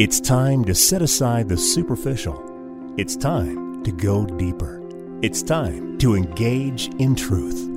It's time to set aside the superficial. It's time to go deeper. It's time to engage in truth.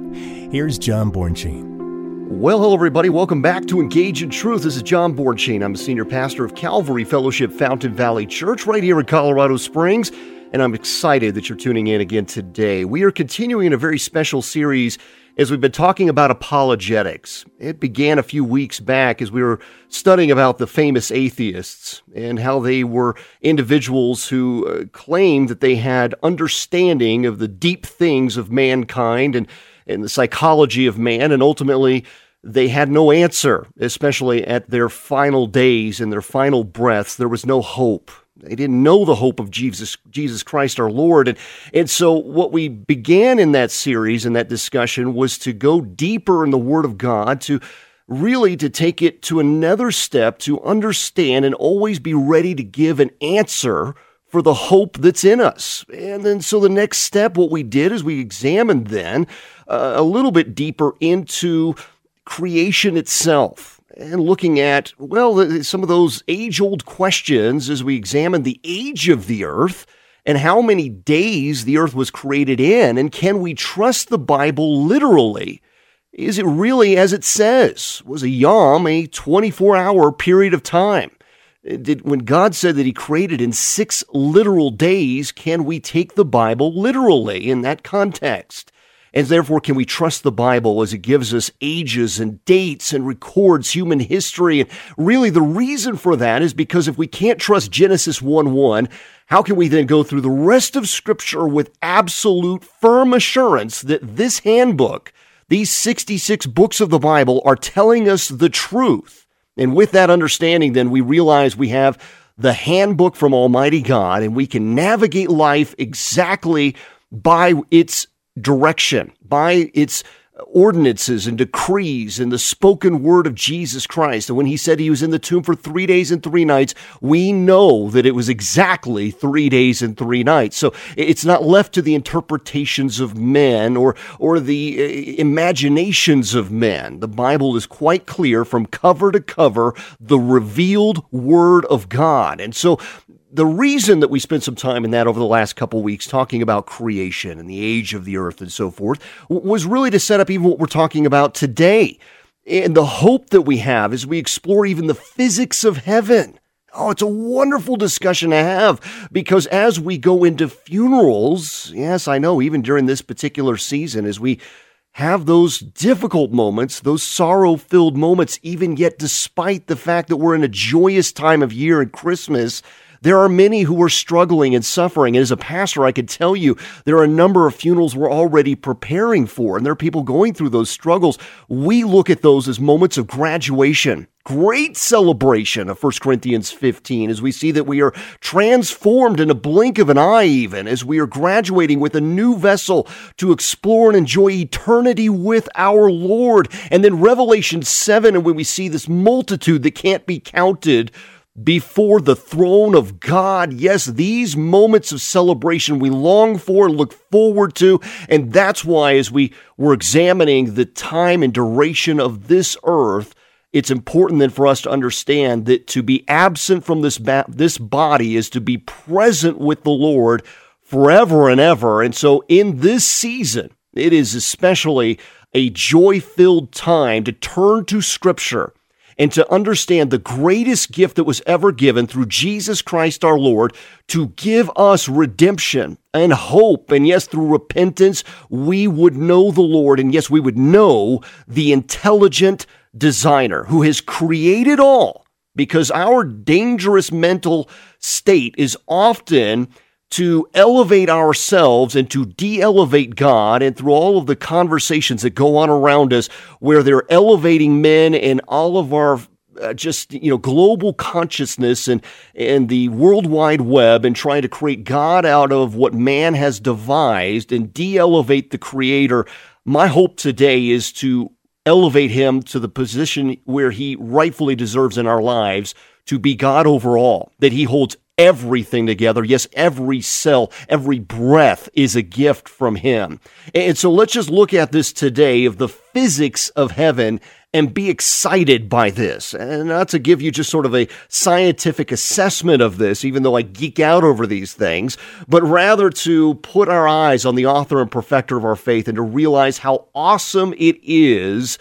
Here's John Bornschein. Well, hello, everybody. Welcome back to Engage in Truth. This is John Bornschein. I'm a senior pastor of Calvary Fellowship Fountain Valley Church right here in Colorado Springs, and I'm excited that you're tuning in again today. We are continuing a very special series as we've been talking about apologetics. It began a few weeks back as we were studying about the famous atheists and how they were individuals who uh, claimed that they had understanding of the deep things of mankind and, and the psychology of man, and ultimately they had no answer, especially at their final days and their final breaths. There was no hope. They didn't know the hope of Jesus, Jesus Christ our Lord. And, and so what we began in that series and that discussion was to go deeper in the Word of God, to really to take it to another step, to understand and always be ready to give an answer for the hope that's in us. And then so the next step, what we did is we examined then uh, a little bit deeper into creation itself and looking at, well, some of those age old questions as we examine the age of the earth and how many days the earth was created in. And can we trust the Bible literally? Is it really as it says? Was a yom a 24 hour period of time? Uh, did, when God said that He created in six literal days, can we take the Bible literally in that context? And therefore, can we trust the Bible as it gives us ages and dates and records human history? And really, the reason for that is because if we can't trust Genesis 1 1, how can we then go through the rest of Scripture with absolute firm assurance that this handbook, these 66 books of the Bible, are telling us the truth? And with that understanding, then we realize we have the handbook from Almighty God and we can navigate life exactly by its direction, by its ordinances and decrees and the spoken word of Jesus Christ. And when he said he was in the tomb for three days and three nights, we know that it was exactly three days and three nights. So it's not left to the interpretations of men or, or the imaginations of men. The Bible is quite clear from cover to cover, the revealed word of God. And so the reason that we spent some time in that over the last couple weeks talking about creation and the age of the earth and so forth was really to set up even what we're talking about today. And the hope that we have as we explore even the physics of heaven. Oh, it's a wonderful discussion to have because as we go into funerals, yes, I know, even during this particular season, as we have those difficult moments, those sorrow filled moments, even yet, despite the fact that we're in a joyous time of year and Christmas, there are many who are struggling and suffering. And as a pastor, I could tell you there are a number of funerals we're already preparing for, and there are people going through those struggles. We look at those as moments of graduation great celebration of 1 Corinthians 15 as we see that we are transformed in a blink of an eye, even as we are graduating with a new vessel to explore and enjoy eternity with our Lord. And then Revelation 7, and when we see this multitude that can't be counted before the throne of God. Yes, these moments of celebration we long for, look forward to. And that's why, as we were examining the time and duration of this earth, it's important then for us to understand that to be absent from this, ba- this body is to be present with the Lord forever and ever. And so in this season, it is especially a joy filled time to turn to Scripture and to understand the greatest gift that was ever given through Jesus Christ our Lord to give us redemption and hope. And yes, through repentance, we would know the Lord. And yes, we would know the intelligent designer who has created all because our dangerous mental state is often to elevate ourselves and to de elevate God, and through all of the conversations that go on around us, where they're elevating men and all of our uh, just you know global consciousness and and the world wide web and trying to create God out of what man has devised and de-elevate the creator. My hope today is to elevate him to the position where he rightfully deserves in our lives to be God over all that he holds everything together. Yes, every cell, every breath is a gift from Him. And so let's just look at this today of the physics of heaven and be excited by this. And not to give you just sort of a scientific assessment of this, even though I geek out over these things, but rather to put our eyes on the author and perfecter of our faith and to realize how awesome it is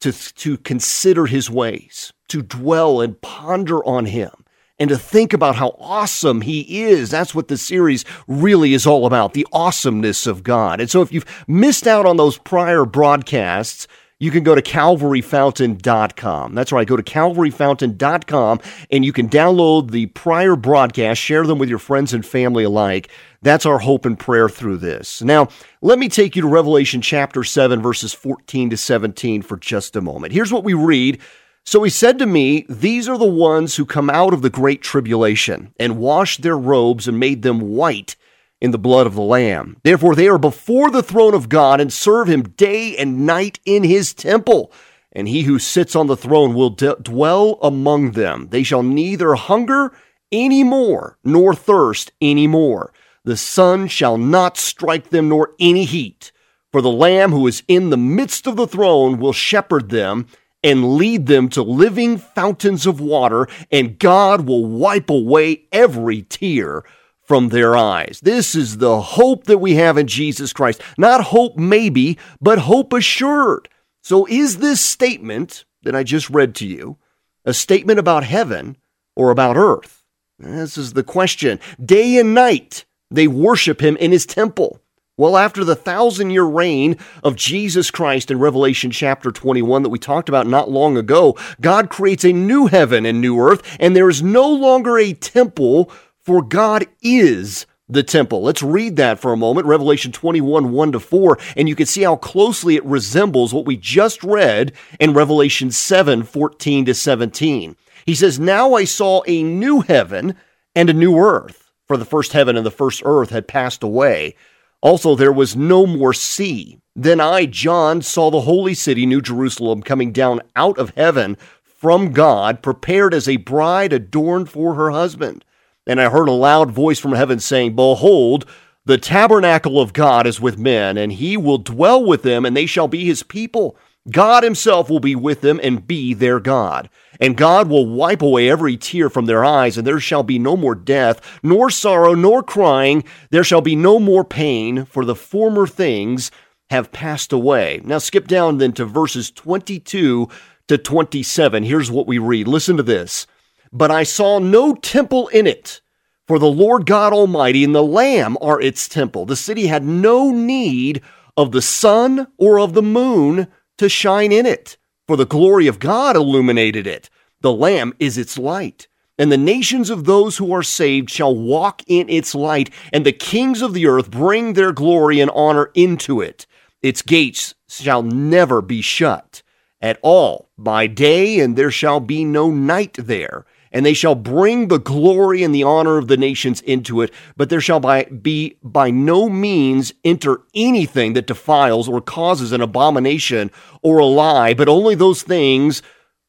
to, to consider his ways, to dwell and ponder on him and to think about how awesome he is. That's what the series really is all about, the awesomeness of God. And so if you've missed out on those prior broadcasts, you can go to calvaryfountain.com. That's right, go to calvaryfountain.com and you can download the prior broadcast, share them with your friends and family alike. That's our hope and prayer through this. Now, let me take you to Revelation chapter 7, verses 14 to 17 for just a moment. Here's what we read. So he said to me, These are the ones who come out of the great tribulation and washed their robes and made them white in the blood of the Lamb. Therefore, they are before the throne of God and serve him day and night in his temple. And he who sits on the throne will d- dwell among them. They shall neither hunger any more nor thirst any more. The sun shall not strike them nor any heat. For the Lamb who is in the midst of the throne will shepherd them and lead them to living fountains of water, and God will wipe away every tear from their eyes. This is the hope that we have in Jesus Christ. Not hope maybe, but hope assured. So is this statement that I just read to you a statement about heaven or about earth? This is the question. Day and night, they worship him in his temple. Well, after the thousand year reign of Jesus Christ in Revelation chapter 21 that we talked about not long ago, God creates a new heaven and new earth, and there is no longer a temple for God is the temple. Let's read that for a moment. Revelation 21, 1 to 4. And you can see how closely it resembles what we just read in Revelation 7, 14 to 17. He says, Now I saw a new heaven and a new earth, for the first heaven and the first earth had passed away. Also, there was no more sea. Then I, John, saw the holy city, New Jerusalem, coming down out of heaven from God, prepared as a bride adorned for her husband. And I heard a loud voice from heaven saying, Behold, the tabernacle of God is with men, and he will dwell with them, and they shall be his people. God himself will be with them and be their God. And God will wipe away every tear from their eyes, and there shall be no more death, nor sorrow, nor crying. There shall be no more pain, for the former things have passed away. Now skip down then to verses 22 to 27. Here's what we read. Listen to this. But I saw no temple in it, for the Lord God Almighty and the Lamb are its temple. The city had no need of the sun or of the moon to shine in it, for the glory of God illuminated it. The Lamb is its light. And the nations of those who are saved shall walk in its light, and the kings of the earth bring their glory and honor into it. Its gates shall never be shut at all by day, and there shall be no night there and they shall bring the glory and the honor of the nations into it, but there shall by, be by no means enter anything that defiles or causes an abomination or a lie, but only those things,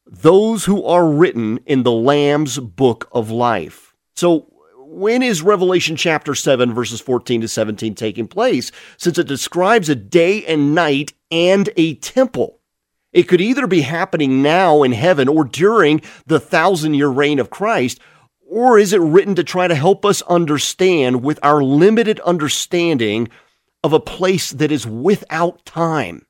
those who are written in the Lamb's book of life. So, when is Revelation chapter 7, verses 14 to 17 taking place? Since it describes a day and night and a temple. It could either be happening now in heaven or during the thousand year reign of Christ, or is it written to try to help us understand with our limited understanding of a place that is without time?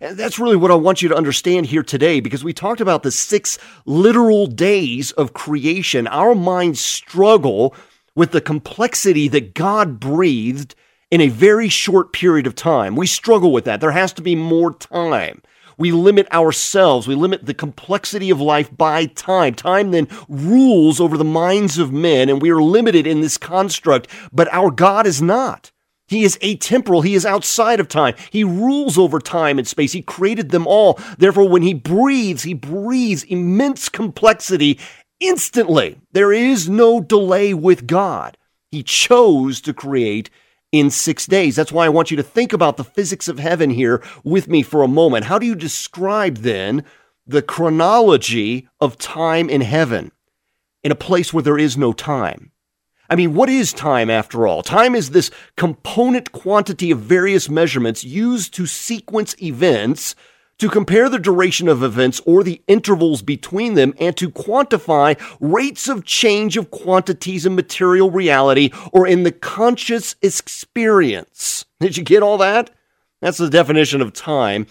And that's really what I want you to understand here today because we talked about the six literal days of creation. Our minds struggle with the complexity that God breathed in a very short period of time. We struggle with that. There has to be more time. We limit ourselves. We limit the complexity of life by time. Time then rules over the minds of men, and we are limited in this construct. But our God is not. He is atemporal. He is outside of time. He rules over time and space. He created them all. Therefore, when he breathes, he breathes immense complexity instantly. There is no delay with God. He chose to create in six days. That's why I want you to think about the physics of heaven here with me for a moment. How do you describe then the chronology of time in heaven in a place where there is no time? I mean, what is time after all? Time is this component quantity of various measurements used to sequence events, to compare the duration of events or the intervals between them, and to quantify rates of change of quantities in material reality or in the conscious experience. Did you get all that? That's the definition of time.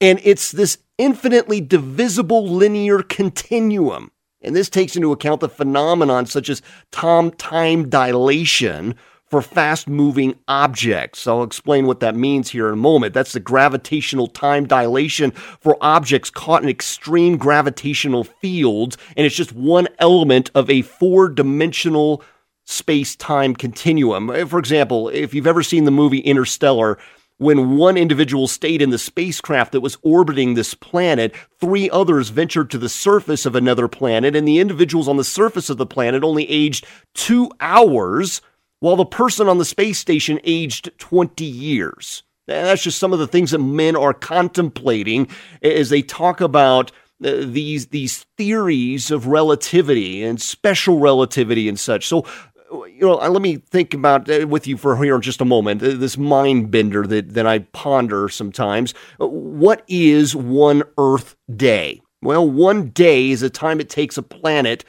And it's this infinitely divisible linear continuum and this takes into account the phenomenon such as time dilation for fast moving objects. I'll explain what that means here in a moment. That's the gravitational time dilation for objects caught in extreme gravitational fields, and it's just one element of a four dimensional space time continuum. Eh, for example, if you've ever seen the movie Interstellar, when one individual stayed in the spacecraft that was orbiting this planet, three others ventured to the surface of another planet, and the individuals on the surface of the planet only aged two hours, while the person on the space station aged 20 years. And that's just some of the things that men are contemplating as they talk about uh, these these theories of relativity and special relativity and such. So you know, let me think about uh, with you for here in just a moment. This mind bender that that I ponder sometimes. What is one Earth day? Well, one day is the time it takes a planet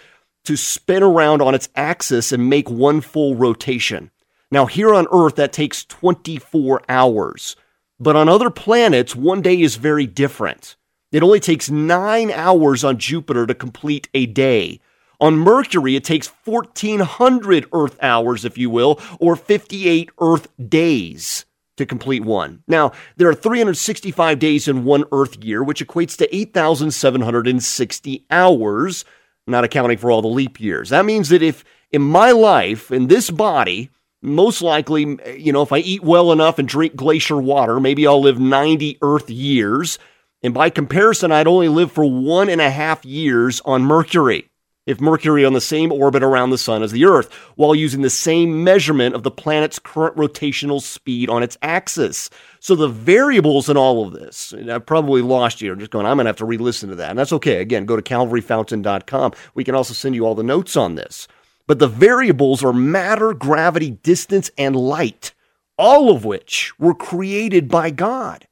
to spin around on its axis and make one full rotation. Now, here on Earth, that takes 24 hours. But on other planets, one day is very different. It only takes nine hours on Jupiter to complete a day. On Mercury, it takes 1,400 Earth hours, if you will, or 58 Earth days to complete one. Now, there are 365 days in one Earth year, which equates to 8,760 hours, not accounting for all the leap years. That means that if in my life, in this body, most likely, you know, if I eat well enough and drink glacier water, maybe I'll live 90 Earth years. And by comparison, I'd only live for one and a half years on Mercury if Mercury on the same orbit around the Sun as the Earth, while using the same measurement of the planet's current rotational speed on its axis. So the variables in all of this, and I've probably lost you. I'm just going, I'm going to have to re listen to that. And that's okay. Again, go to calvaryfountain.com. We can also send you all the notes on this. But the variables are matter, gravity, distance, and light, all of which were created by God.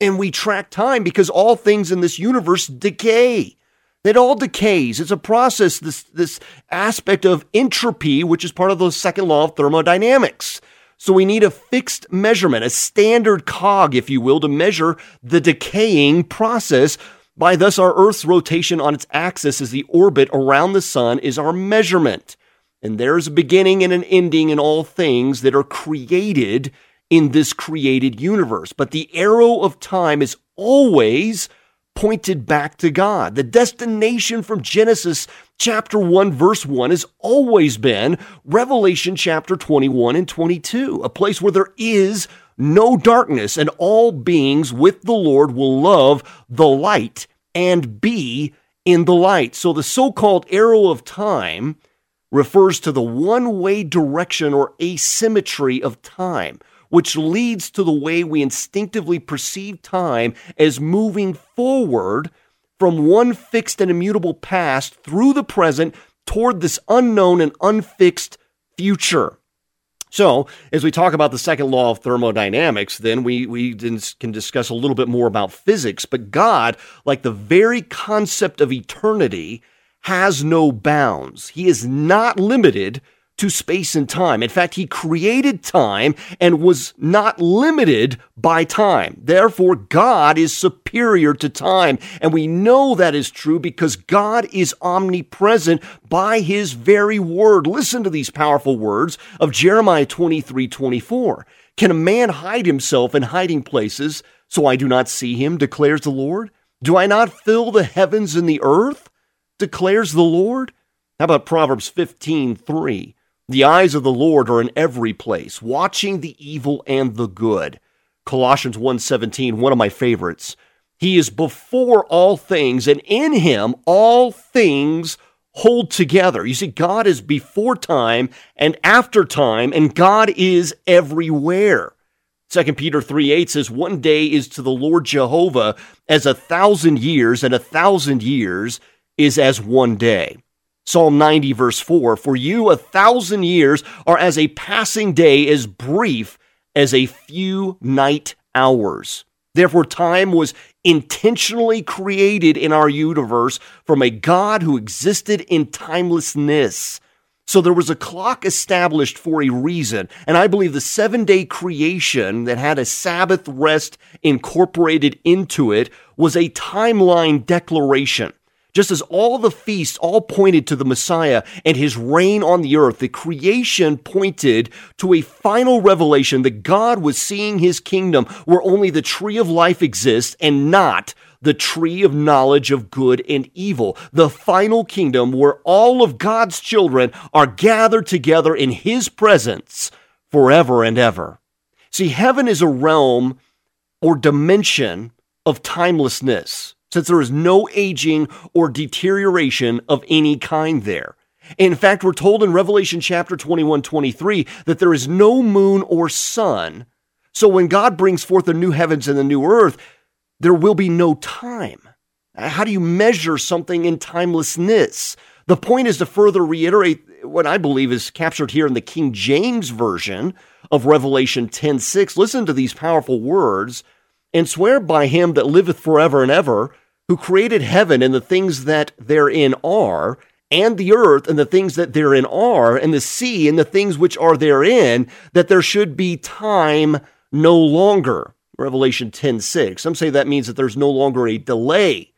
And we track time because all things in this universe decay. It all decays. It's a process, this, this aspect of entropy, which is part of the second law of thermodynamics. So we need a fixed measurement, a standard cog, if you will, to measure the decaying process. By thus, our Earth's rotation on its axis as the orbit around the sun is our measurement. And there's a beginning and an ending in all things that are created in this created universe. But the arrow of time is always pointed back to God. The destination from Genesis chapter 1 verse 1 has always been Revelation chapter 21 and 22, a place where there is no darkness and all beings with the Lord will love the light and be in the light. So the so-called arrow of time refers to the one-way direction or asymmetry of time which leads to the way we instinctively perceive time as moving forward from one fixed and immutable past through the present toward this unknown and unfixed future. So, as we talk about the second law of thermodynamics, then we, we can discuss a little bit more about physics. But God, like the very concept of eternity, has no bounds. He is not limited to space and time. In fact, he created time and was not limited by time. Therefore, God is superior to time. And we know that is true because God is omnipresent by his very word. Listen to these powerful words of Jeremiah 23 24. Can a man hide himself in hiding places so I do not see him, declares the Lord? Do I not fill the heavens and the earth, declares the Lord? How about Proverbs 15 3? The eyes of the Lord are in every place, watching the evil and the good. Colossians 1:17, one of my favorites. He is before all things and in him all things hold together. You see God is before time and after time and God is everywhere. 2 Peter 3 8 says, One day is to the Lord Jehovah as a thousand years, and a thousand years is as one day. Psalm 90, verse 4 For you, a thousand years are as a passing day, as brief as a few night hours. Therefore, time was intentionally created in our universe from a God who existed in timelessness. So there was a clock established for a reason. And I believe the seven day creation that had a Sabbath rest incorporated into it was a timeline declaration. Just as all the feasts all pointed to the Messiah and his reign on the earth, the creation pointed to a final revelation that God was seeing his kingdom where only the tree of life exists and not the tree of knowledge of good and evil, the final kingdom where all of God's children are gathered together in his presence forever and ever. See, heaven is a realm or dimension of timelessness since there is no aging or deterioration of any kind there. In fact, we're told in Revelation chapter 21 23 that there is no moon or sun. So when God brings forth the new heavens and the new earth, there will be no time. Uh, how do you measure something in timelessness? The point is to further reiterate what I believe is captured here in the King James Version of Revelation 10:6. Listen to these powerful words, and swear by him that liveth forever and ever, who created heaven and the things that therein are, and the earth and the things that therein are, and the sea and the things which are therein, that there should be time no longer. Revelation 10 6. Some say that means that there's no longer a delay.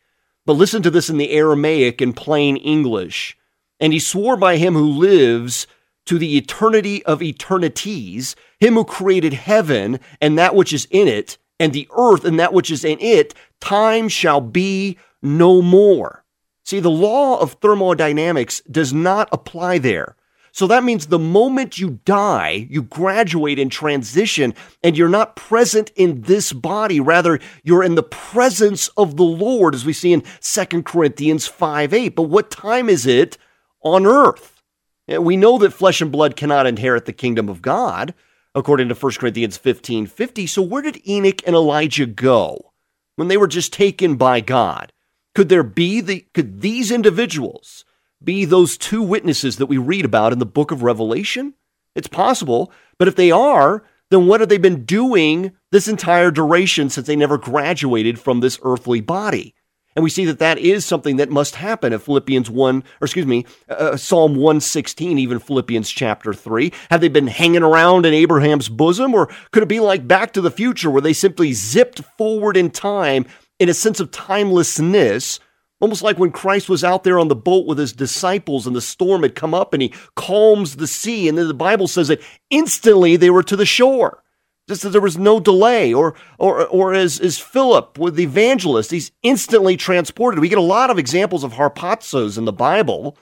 But listen to this in the Aramaic in plain English. And he swore by him who lives to the eternity of eternities, him who created heaven and that which is in it, and the earth and that which is in it, time shall be no more. See, the law of thermodynamics does not apply there. So that means the moment you die, you graduate and transition, and you're not present in this body. Rather, you're in the presence of the Lord, as we see in 2 Corinthians 5 8. But what time is it on earth? We know that flesh and blood cannot inherit the kingdom of God according to 1 Corinthians 15 50. So, where did Enoch and Elijah go when they were just taken by God? Could there be the, could these individuals be those two witnesses that we read about in the book of Revelation? It's possible, but if they are, then what have they been doing this entire duration since they never graduated from this earthly body? And we see that that is something that must happen if Philippians 1, or excuse me, uh, uh Psalm 116, even Philippians chapter 3. Have they been hanging around in Abraham's bosom? Or could it be like Back to the Future where they simply zipped forward in time in a sense of timelessness? Almost like when Christ was out there on the boat with his disciples and the storm had come up and he calms the sea. And then the Bible says that instantly they were to the shore just that there was no delay, or or or as as Philip with the evangelist, he's instantly transported. We get a lot of examples of harpazos in the Bible,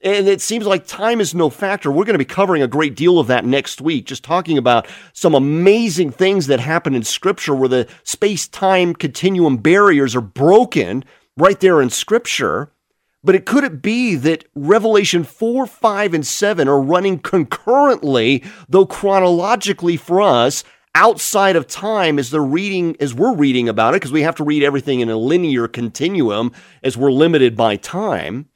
and it seems like time is no factor. We're going to be covering a great deal of that next week, just talking about some amazing things that happen in Scripture where the space time continuum barriers are broken right there in Scripture. But it could it be that Revelation 4, 5, and 7 are running concurrently, though chronologically for us, outside of time as they're reading as we're reading about it because we have to read everything in a linear continuum as we're limited by time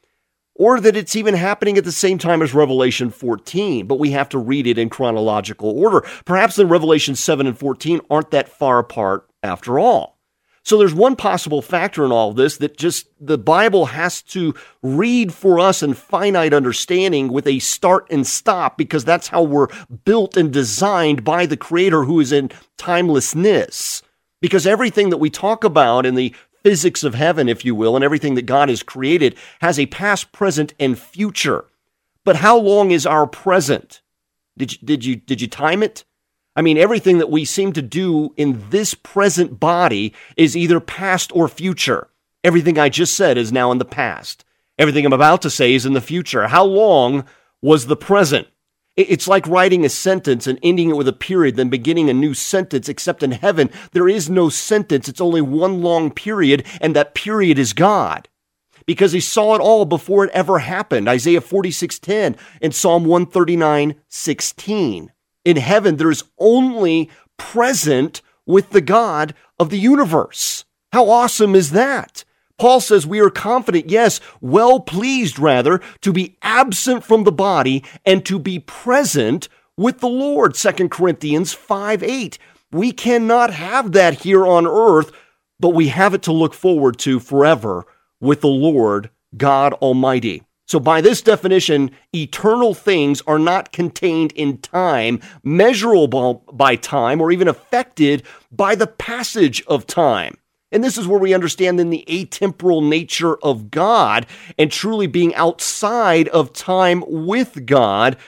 or that it's even happening at the same time as Revelation 14, but we have to read it in chronological order. Perhaps then Revelation 7 and 14 aren't that far apart after all. So there's one possible factor in all of this that just the Bible has to read for us in finite understanding with a start and stop because that's how we're built and designed by the Creator who is in timelessness. Because everything that we talk about in the physics of heaven, if you will, and everything that God has created has a past, present, and future. But how long is our present? Did you, did you, did you time it? I mean, everything that we seem to do in this present body is either past or future. Everything I just said is now in the past. Everything I'm about to say is in the future. How long was the present? It's like writing a sentence and ending it with a period, then beginning a new sentence, except in heaven, there is no sentence. It's only one long period, and that period is God. Because he saw it all before it ever happened. Isaiah 46:10 and Psalm 139:16 in heaven, there is only present with the God of the universe. How awesome is that? Paul says we are confident, yes, well pleased rather, to be absent from the body and to be present with the Lord. 2 Corinthians 5 8. We cannot have that here on earth, but we have it to look forward to forever with the Lord God Almighty. So, by this definition, eternal things are not contained in time, measurable by time, or even affected by the passage of time. And this is where we understand then the atemporal nature of God and truly being outside of time with God.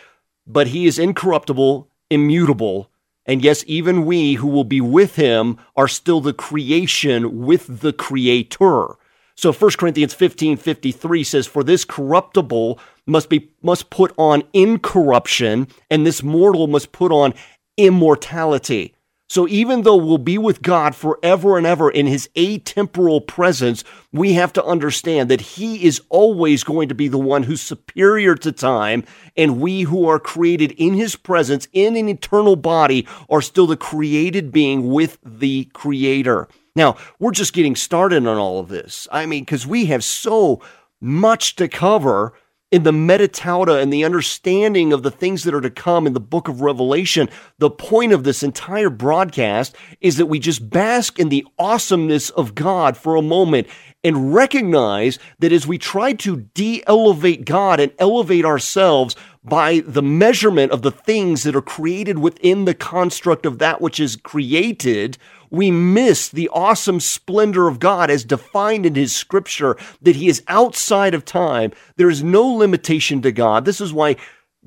But He is incorruptible, immutable. And yes, even we who will be with Him are still the creation with the Creator. So 1 Corinthians 15 53 says, For this corruptible must be must put on incorruption, and this mortal must put on immortality. So even though we'll be with God forever and ever in his atemporal presence, we have to understand that he is always going to be the one who's superior to time, and we who are created in his presence in an eternal body are still the created being with the creator. Now, we're just getting started on all of this. I mean, because we have so much to cover in the meta tauta and the understanding of the things that are to come in the book of Revelation. The point of this entire broadcast is that we just bask in the awesomeness of God for a moment and recognize that as we try to de elevate God and elevate ourselves by the measurement of the things that are created within the construct of that which is created, we miss the awesome splendor of God as defined in His scripture, that He is outside of time. There is no limitation to God. This is why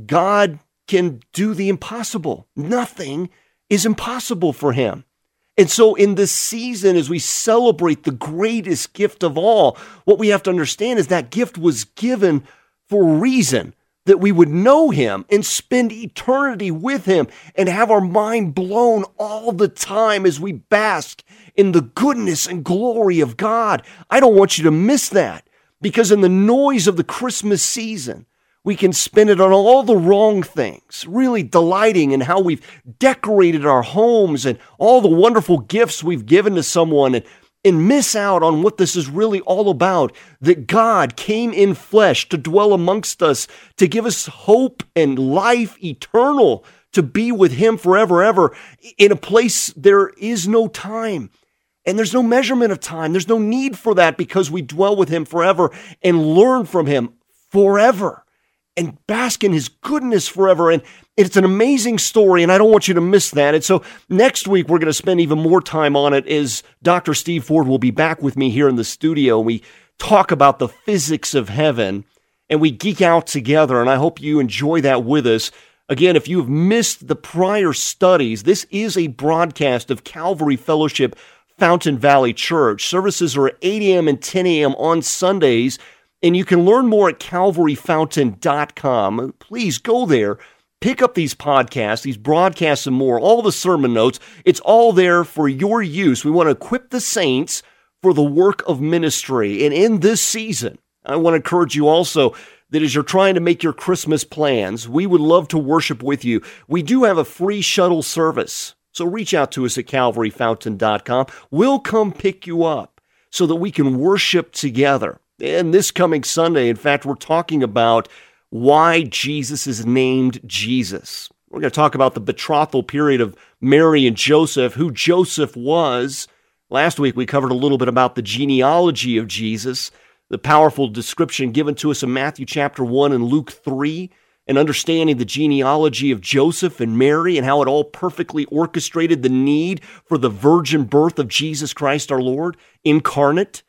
God can do the impossible. Nothing is impossible for Him. And so, in this season, as we celebrate the greatest gift of all, what we have to understand is that gift was given for a reason that we would know him and spend eternity with him and have our mind blown all the time as we bask in the goodness and glory of God. I don't want you to miss that because in the noise of the Christmas season, we can spend it on all the wrong things, really delighting in how we've decorated our homes and all the wonderful gifts we've given to someone and and miss out on what this is really all about that God came in flesh to dwell amongst us, to give us hope and life eternal, to be with Him forever, ever, in a place there is no time. And there's no measurement of time. There's no need for that because we dwell with Him forever and learn from Him forever and bask in His goodness forever. And it's an amazing story, and I don't want you to miss that. And so next week, we're going to spend even more time on it as Dr. Steve Ford will be back with me here in the studio. We talk about the physics of heaven and we geek out together. And I hope you enjoy that with us. Again, if you've missed the prior studies, this is a broadcast of Calvary Fellowship Fountain Valley Church. Services are at 8 a.m. and 10 a.m. on Sundays. And you can learn more at calvaryfountain.com. Please go there pick up these podcasts, these broadcasts, and more, all the sermon notes. It's all there for your use. We want to equip the saints for the work of ministry. And in this season, I want to encourage you also that as you're trying to make your Christmas plans, we would love to worship with you. We do have a free shuttle service. So reach out to us at calvaryfountain.com. We'll come pick you up so that we can worship together. And this coming Sunday, in fact, we're talking about why Jesus is named Jesus. We're going to talk about the betrothal period of Mary and Joseph, who Joseph was. Last week, we covered a little bit about the genealogy of Jesus, the powerful description given to us in Matthew chapter 1 and Luke 3, and understanding the genealogy of Joseph and Mary and how it all perfectly orchestrated the need for the virgin birth of Jesus Christ our Lord incarnate.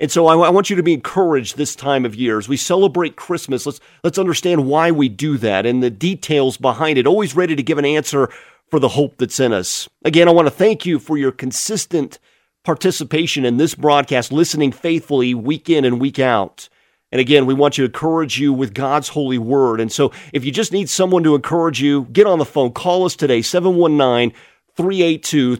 And so I, I, want you to be encouraged this time of year as we celebrate Christmas. Let's let's understand why we do that and the details behind it. Always ready to give an answer for the hope that's in us. Again, I want to thank you for your consistent participation in this broadcast, listening faithfully week in and week out. And again, we want to encourage you with God's holy word. And so if you just need someone to encourage you, get on the phone. Call us today, 719 382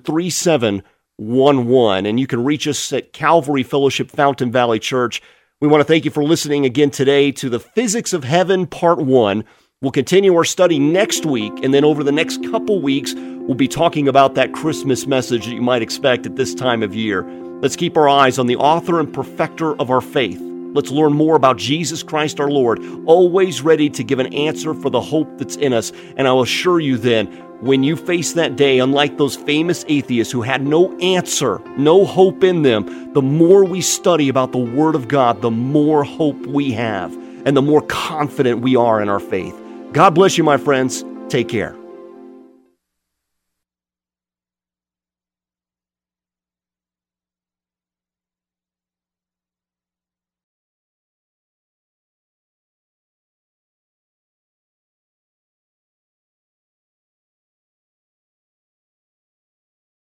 1 1. And you can reach us at Calvary Fellowship Fountain Valley Church. We want to thank you for listening again today to the Physics of Heaven Part 1. We'll continue our study next week, and then over the next couple weeks, we'll be talking about that Christmas message that you might expect at this time of year. Let's keep our eyes on the author and perfecter of our faith. Let's learn more about Jesus Christ our Lord, always ready to give an answer for the hope that's in us. And I will assure you then, when you face that day, unlike those famous atheists who had no answer, no hope in them, the more we study about the Word of God, the more hope we have and the more confident we are in our faith. God bless you, my friends. Take care.